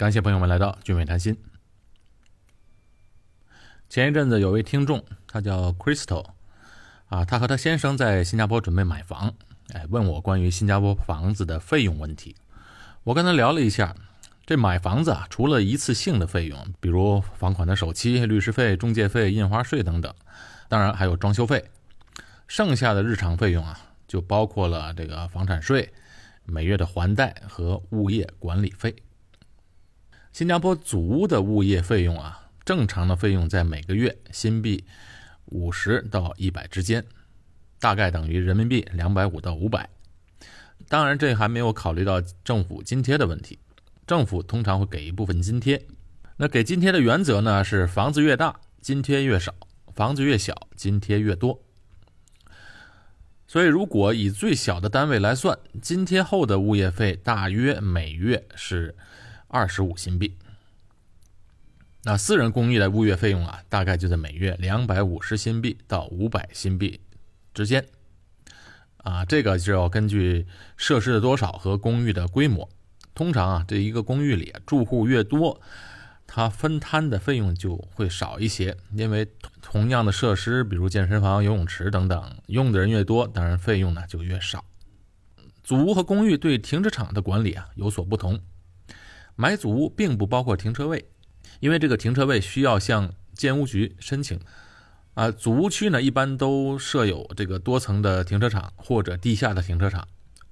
感谢朋友们来到聚美谈心。前一阵子有位听众，他叫 Crystal，啊，他和他先生在新加坡准备买房，哎，问我关于新加坡房子的费用问题。我跟他聊了一下，这买房子啊，除了一次性的费用，比如房款的首期、律师费、中介费、印花税等等，当然还有装修费，剩下的日常费用啊，就包括了这个房产税、每月的还贷和物业管理费。新加坡祖屋的物业费用啊。正常的费用在每个月新币五十到一百之间，大概等于人民币两百五到五百。当然，这还没有考虑到政府津贴的问题。政府通常会给一部分津贴。那给津贴的原则呢是：房子越大，津贴越少；房子越小，津贴越多。所以，如果以最小的单位来算，津贴后的物业费大约每月是二十五新币。那私人公寓的物业费用啊，大概就在每月两百五十新币到五百新币之间，啊，这个就要根据设施的多少和公寓的规模。通常啊，这一个公寓里住户越多，它分摊的费用就会少一些，因为同样的设施，比如健身房、游泳池等等，用的人越多，当然费用呢就越少。祖屋和公寓对停车场的管理啊有所不同，买祖屋并不包括停车位。因为这个停车位需要向建屋局申请，啊，祖屋区呢一般都设有这个多层的停车场或者地下的停车场，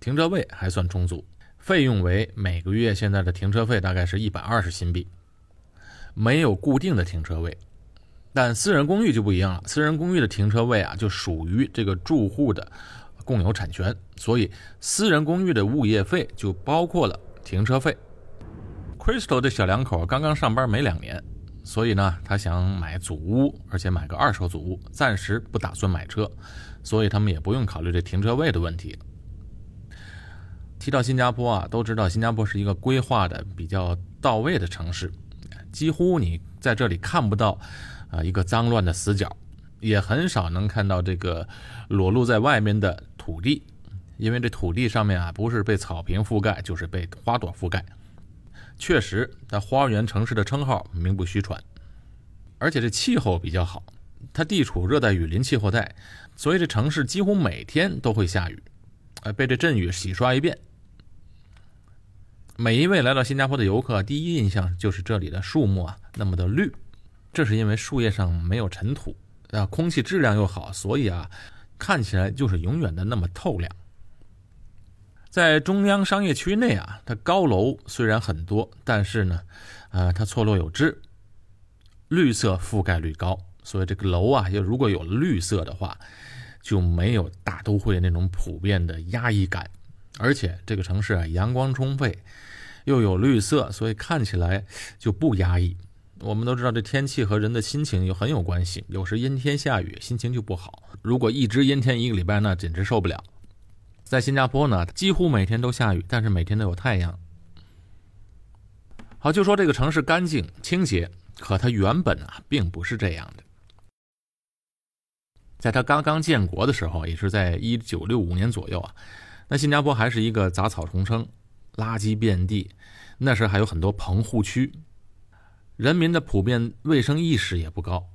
停车位还算充足，费用为每个月现在的停车费大概是一百二十新币，没有固定的停车位，但私人公寓就不一样了，私人公寓的停车位啊就属于这个住户的共有产权，所以私人公寓的物业费就包括了停车费。Crystal 的小两口刚刚上班没两年，所以呢，他想买祖屋，而且买个二手祖屋，暂时不打算买车，所以他们也不用考虑这停车位的问题。提到新加坡啊，都知道新加坡是一个规划的比较到位的城市，几乎你在这里看不到啊一个脏乱的死角，也很少能看到这个裸露在外面的土地，因为这土地上面啊不是被草坪覆盖，就是被花朵覆盖。确实，它花园城市的称号名不虚传，而且这气候比较好，它地处热带雨林气候带，所以这城市几乎每天都会下雨，呃，被这阵雨洗刷一遍。每一位来到新加坡的游客，第一印象就是这里的树木啊那么的绿，这是因为树叶上没有尘土，啊，空气质量又好，所以啊，看起来就是永远的那么透亮。在中央商业区内啊，它高楼虽然很多，但是呢，呃，它错落有致，绿色覆盖率高，所以这个楼啊，要如果有绿色的话，就没有大都会那种普遍的压抑感。而且这个城市啊，阳光充沛，又有绿色，所以看起来就不压抑。我们都知道，这天气和人的心情有很有关系，有时阴天下雨，心情就不好。如果一直阴天一个礼拜，那简直受不了。在新加坡呢，几乎每天都下雨，但是每天都有太阳。好，就说这个城市干净清洁，可它原本啊并不是这样的。在它刚刚建国的时候，也是在一九六五年左右啊，那新加坡还是一个杂草丛生、垃圾遍地，那时还有很多棚户区，人民的普遍卫生意识也不高。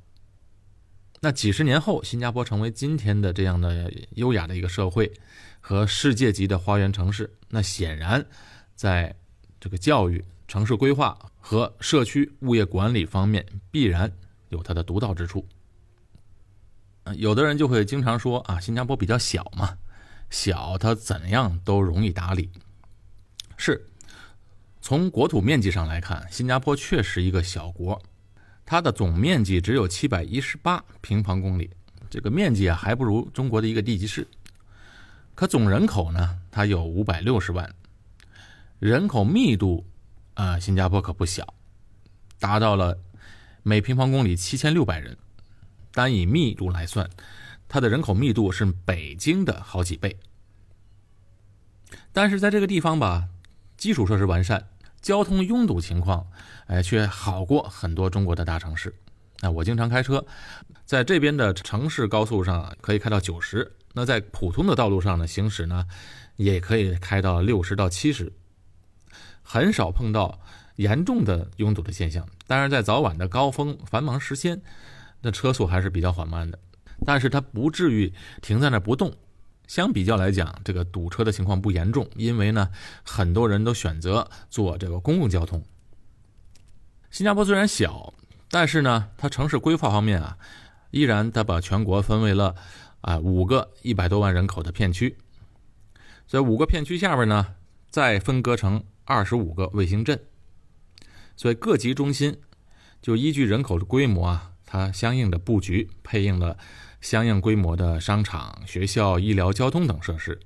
那几十年后，新加坡成为今天的这样的优雅的一个社会和世界级的花园城市。那显然，在这个教育、城市规划和社区物业管理方面，必然有它的独到之处。有的人就会经常说啊，新加坡比较小嘛，小它怎样都容易打理。是，从国土面积上来看，新加坡确实一个小国。它的总面积只有七百一十八平方公里，这个面积啊还不如中国的一个地级市。可总人口呢，它有五百六十万，人口密度啊，新加坡可不小，达到了每平方公里七千六百人。单以密度来算，它的人口密度是北京的好几倍。但是在这个地方吧，基础设施完善。交通拥堵情况，哎，却好过很多中国的大城市。那我经常开车，在这边的城市高速上可以开到九十，那在普通的道路上呢行驶呢，也可以开到六十到七十。很少碰到严重的拥堵的现象。当然，在早晚的高峰繁忙时间，那车速还是比较缓慢的，但是它不至于停在那不动。相比较来讲，这个堵车的情况不严重，因为呢，很多人都选择坐这个公共交通。新加坡虽然小，但是呢，它城市规划方面啊，依然它把全国分为了啊五个一百多万人口的片区。所以五个片区下边呢，再分割成二十五个卫星镇，所以各级中心就依据人口的规模啊，它相应的布局配应了相应规模的商场、学校、医疗、交通等设施，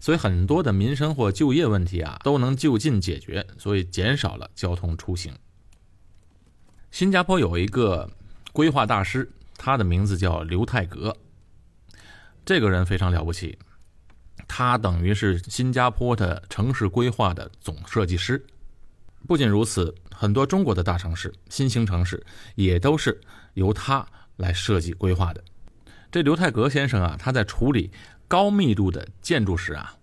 所以很多的民生或就业问题啊都能就近解决，所以减少了交通出行。新加坡有一个规划大师，他的名字叫刘泰格，这个人非常了不起。他等于是新加坡的城市规划的总设计师。不仅如此，很多中国的大城市、新兴城市也都是由他来设计规划的。这刘泰格先生啊，他在处理高密度的建筑时啊，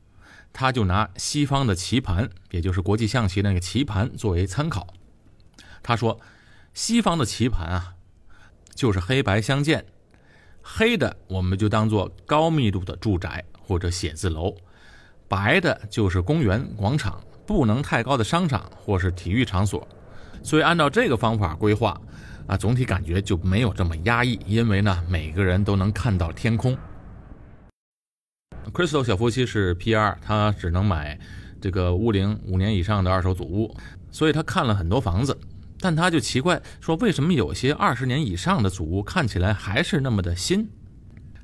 他就拿西方的棋盘，也就是国际象棋那个棋盘作为参考。他说，西方的棋盘啊，就是黑白相间，黑的我们就当做高密度的住宅。或者写字楼，白的就是公园广场，不能太高的商场或是体育场所。所以按照这个方法规划，啊，总体感觉就没有这么压抑，因为呢，每个人都能看到天空。Crystal 小夫妻是 P.R.，他只能买这个屋龄五年以上的二手祖屋，所以他看了很多房子，但他就奇怪说，为什么有些二十年以上的祖屋看起来还是那么的新？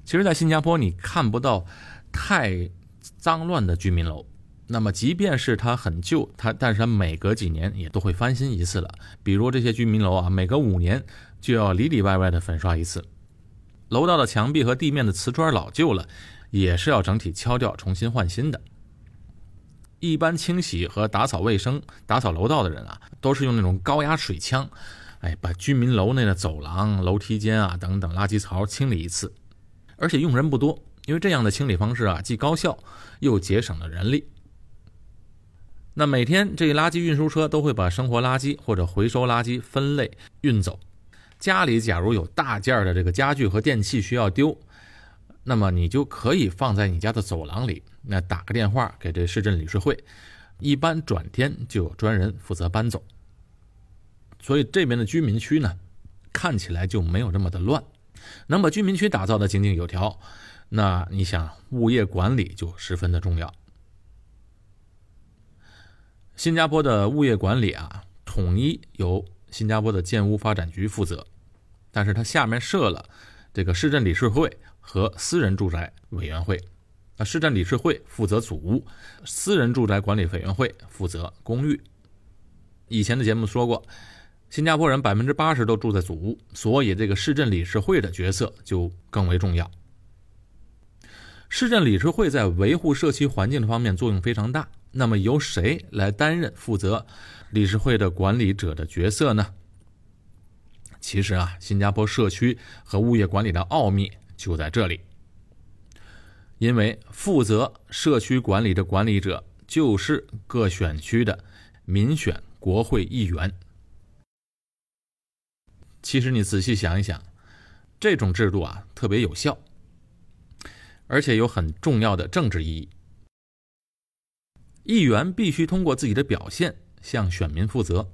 其实，在新加坡你看不到。太脏乱的居民楼，那么即便是它很旧，它但是它每隔几年也都会翻新一次了。比如这些居民楼啊，每隔五年就要里里外外的粉刷一次。楼道的墙壁和地面的瓷砖老旧了，也是要整体敲掉，重新换新的。一般清洗和打扫卫生、打扫楼道的人啊，都是用那种高压水枪，哎，把居民楼内的走廊、楼梯间啊等等垃圾槽清理一次，而且用人不多。因为这样的清理方式啊，既高效又节省了人力。那每天这垃圾运输车都会把生活垃圾或者回收垃圾分类运走。家里假如有大件的这个家具和电器需要丢，那么你就可以放在你家的走廊里，那打个电话给这市镇理事会，一般转天就有专人负责搬走。所以这边的居民区呢，看起来就没有这么的乱，能把居民区打造的井井有条。那你想，物业管理就十分的重要。新加坡的物业管理啊，统一由新加坡的建屋发展局负责，但是它下面设了这个市镇理事会和私人住宅委员会。那市镇理事会负责祖屋，私人住宅管理委员会负责公寓。以前的节目说过，新加坡人百分之八十都住在祖屋，所以这个市镇理事会的角色就更为重要。市镇理事会在维护社区环境的方面作用非常大。那么由谁来担任负责理事会的管理者的角色呢？其实啊，新加坡社区和物业管理的奥秘就在这里。因为负责社区管理的管理者就是各选区的民选国会议员。其实你仔细想一想，这种制度啊特别有效。而且有很重要的政治意义。议员必须通过自己的表现向选民负责，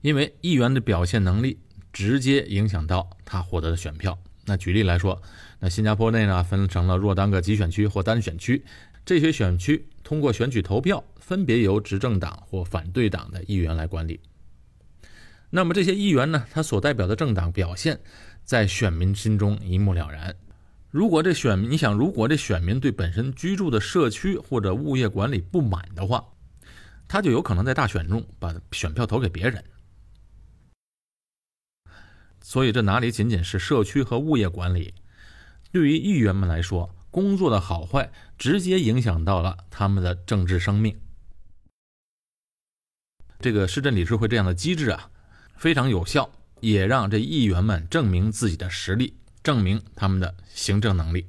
因为议员的表现能力直接影响到他获得的选票。那举例来说，那新加坡内呢分成了若干个集选区或单选区，这些选区通过选举投票，分别由执政党或反对党的议员来管理。那么这些议员呢，他所代表的政党表现在选民心中一目了然。如果这选民，你想，如果这选民对本身居住的社区或者物业管理不满的话，他就有可能在大选中把选票投给别人。所以这哪里仅仅是社区和物业管理，对于议员们来说，工作的好坏直接影响到了他们的政治生命。这个市镇理事会这样的机制啊，非常有效，也让这议员们证明自己的实力。证明他们的行政能力。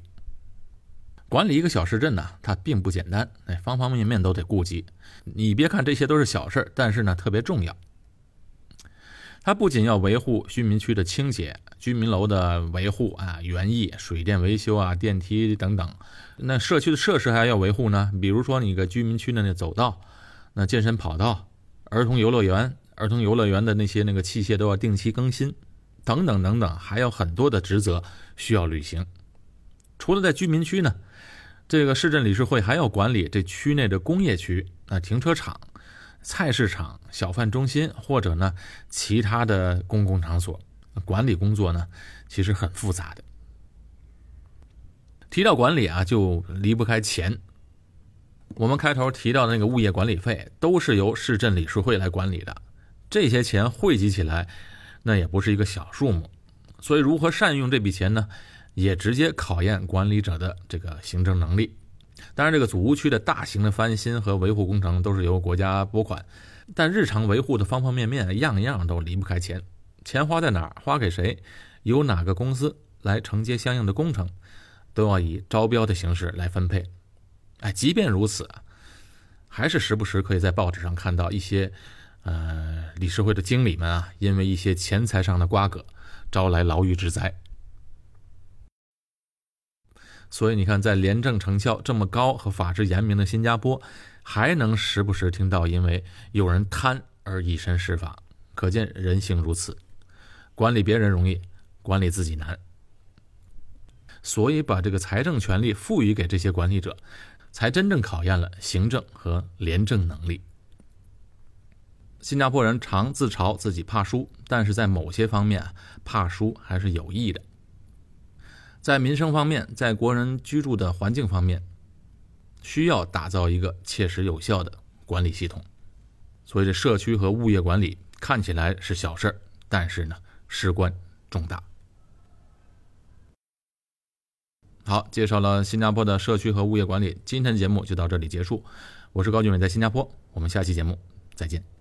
管理一个小市镇呢，它并不简单，哎，方方面面都得顾及。你别看这些都是小事但是呢特别重要。它不仅要维护居民区的清洁、居民楼的维护啊、园艺、水电维修啊、电梯等等，那社区的设施还要维护呢。比如说你个居民区的那走道、那健身跑道、儿童游乐园、儿童游乐园的那些那个器械都要定期更新，等等等等，还有很多的职责需要履行。除了在居民区呢，这个市镇理事会还要管理这区内的工业区啊、停车场。菜市场、小贩中心，或者呢其他的公共场所，管理工作呢其实很复杂的。提到管理啊，就离不开钱。我们开头提到的那个物业管理费，都是由市镇理事会来管理的。这些钱汇集起来，那也不是一个小数目。所以，如何善用这笔钱呢？也直接考验管理者的这个行政能力。当然，这个祖屋区的大型的翻新和维护工程都是由国家拨款，但日常维护的方方面面，样样都离不开钱。钱花在哪儿，花给谁，由哪个公司来承接相应的工程，都要以招标的形式来分配。哎，即便如此，还是时不时可以在报纸上看到一些，呃，理事会的经理们啊，因为一些钱财上的瓜葛，招来牢狱之灾。所以你看，在廉政成效这么高和法制严明的新加坡，还能时不时听到因为有人贪而以身试法，可见人性如此。管理别人容易，管理自己难。所以把这个财政权力赋予给这些管理者，才真正考验了行政和廉政能力。新加坡人常自嘲自己怕输，但是在某些方面，怕输还是有益的。在民生方面，在国人居住的环境方面，需要打造一个切实有效的管理系统。所以，这社区和物业管理看起来是小事儿，但是呢，事关重大。好，介绍了新加坡的社区和物业管理，今天节目就到这里结束。我是高俊伟，在新加坡，我们下期节目再见。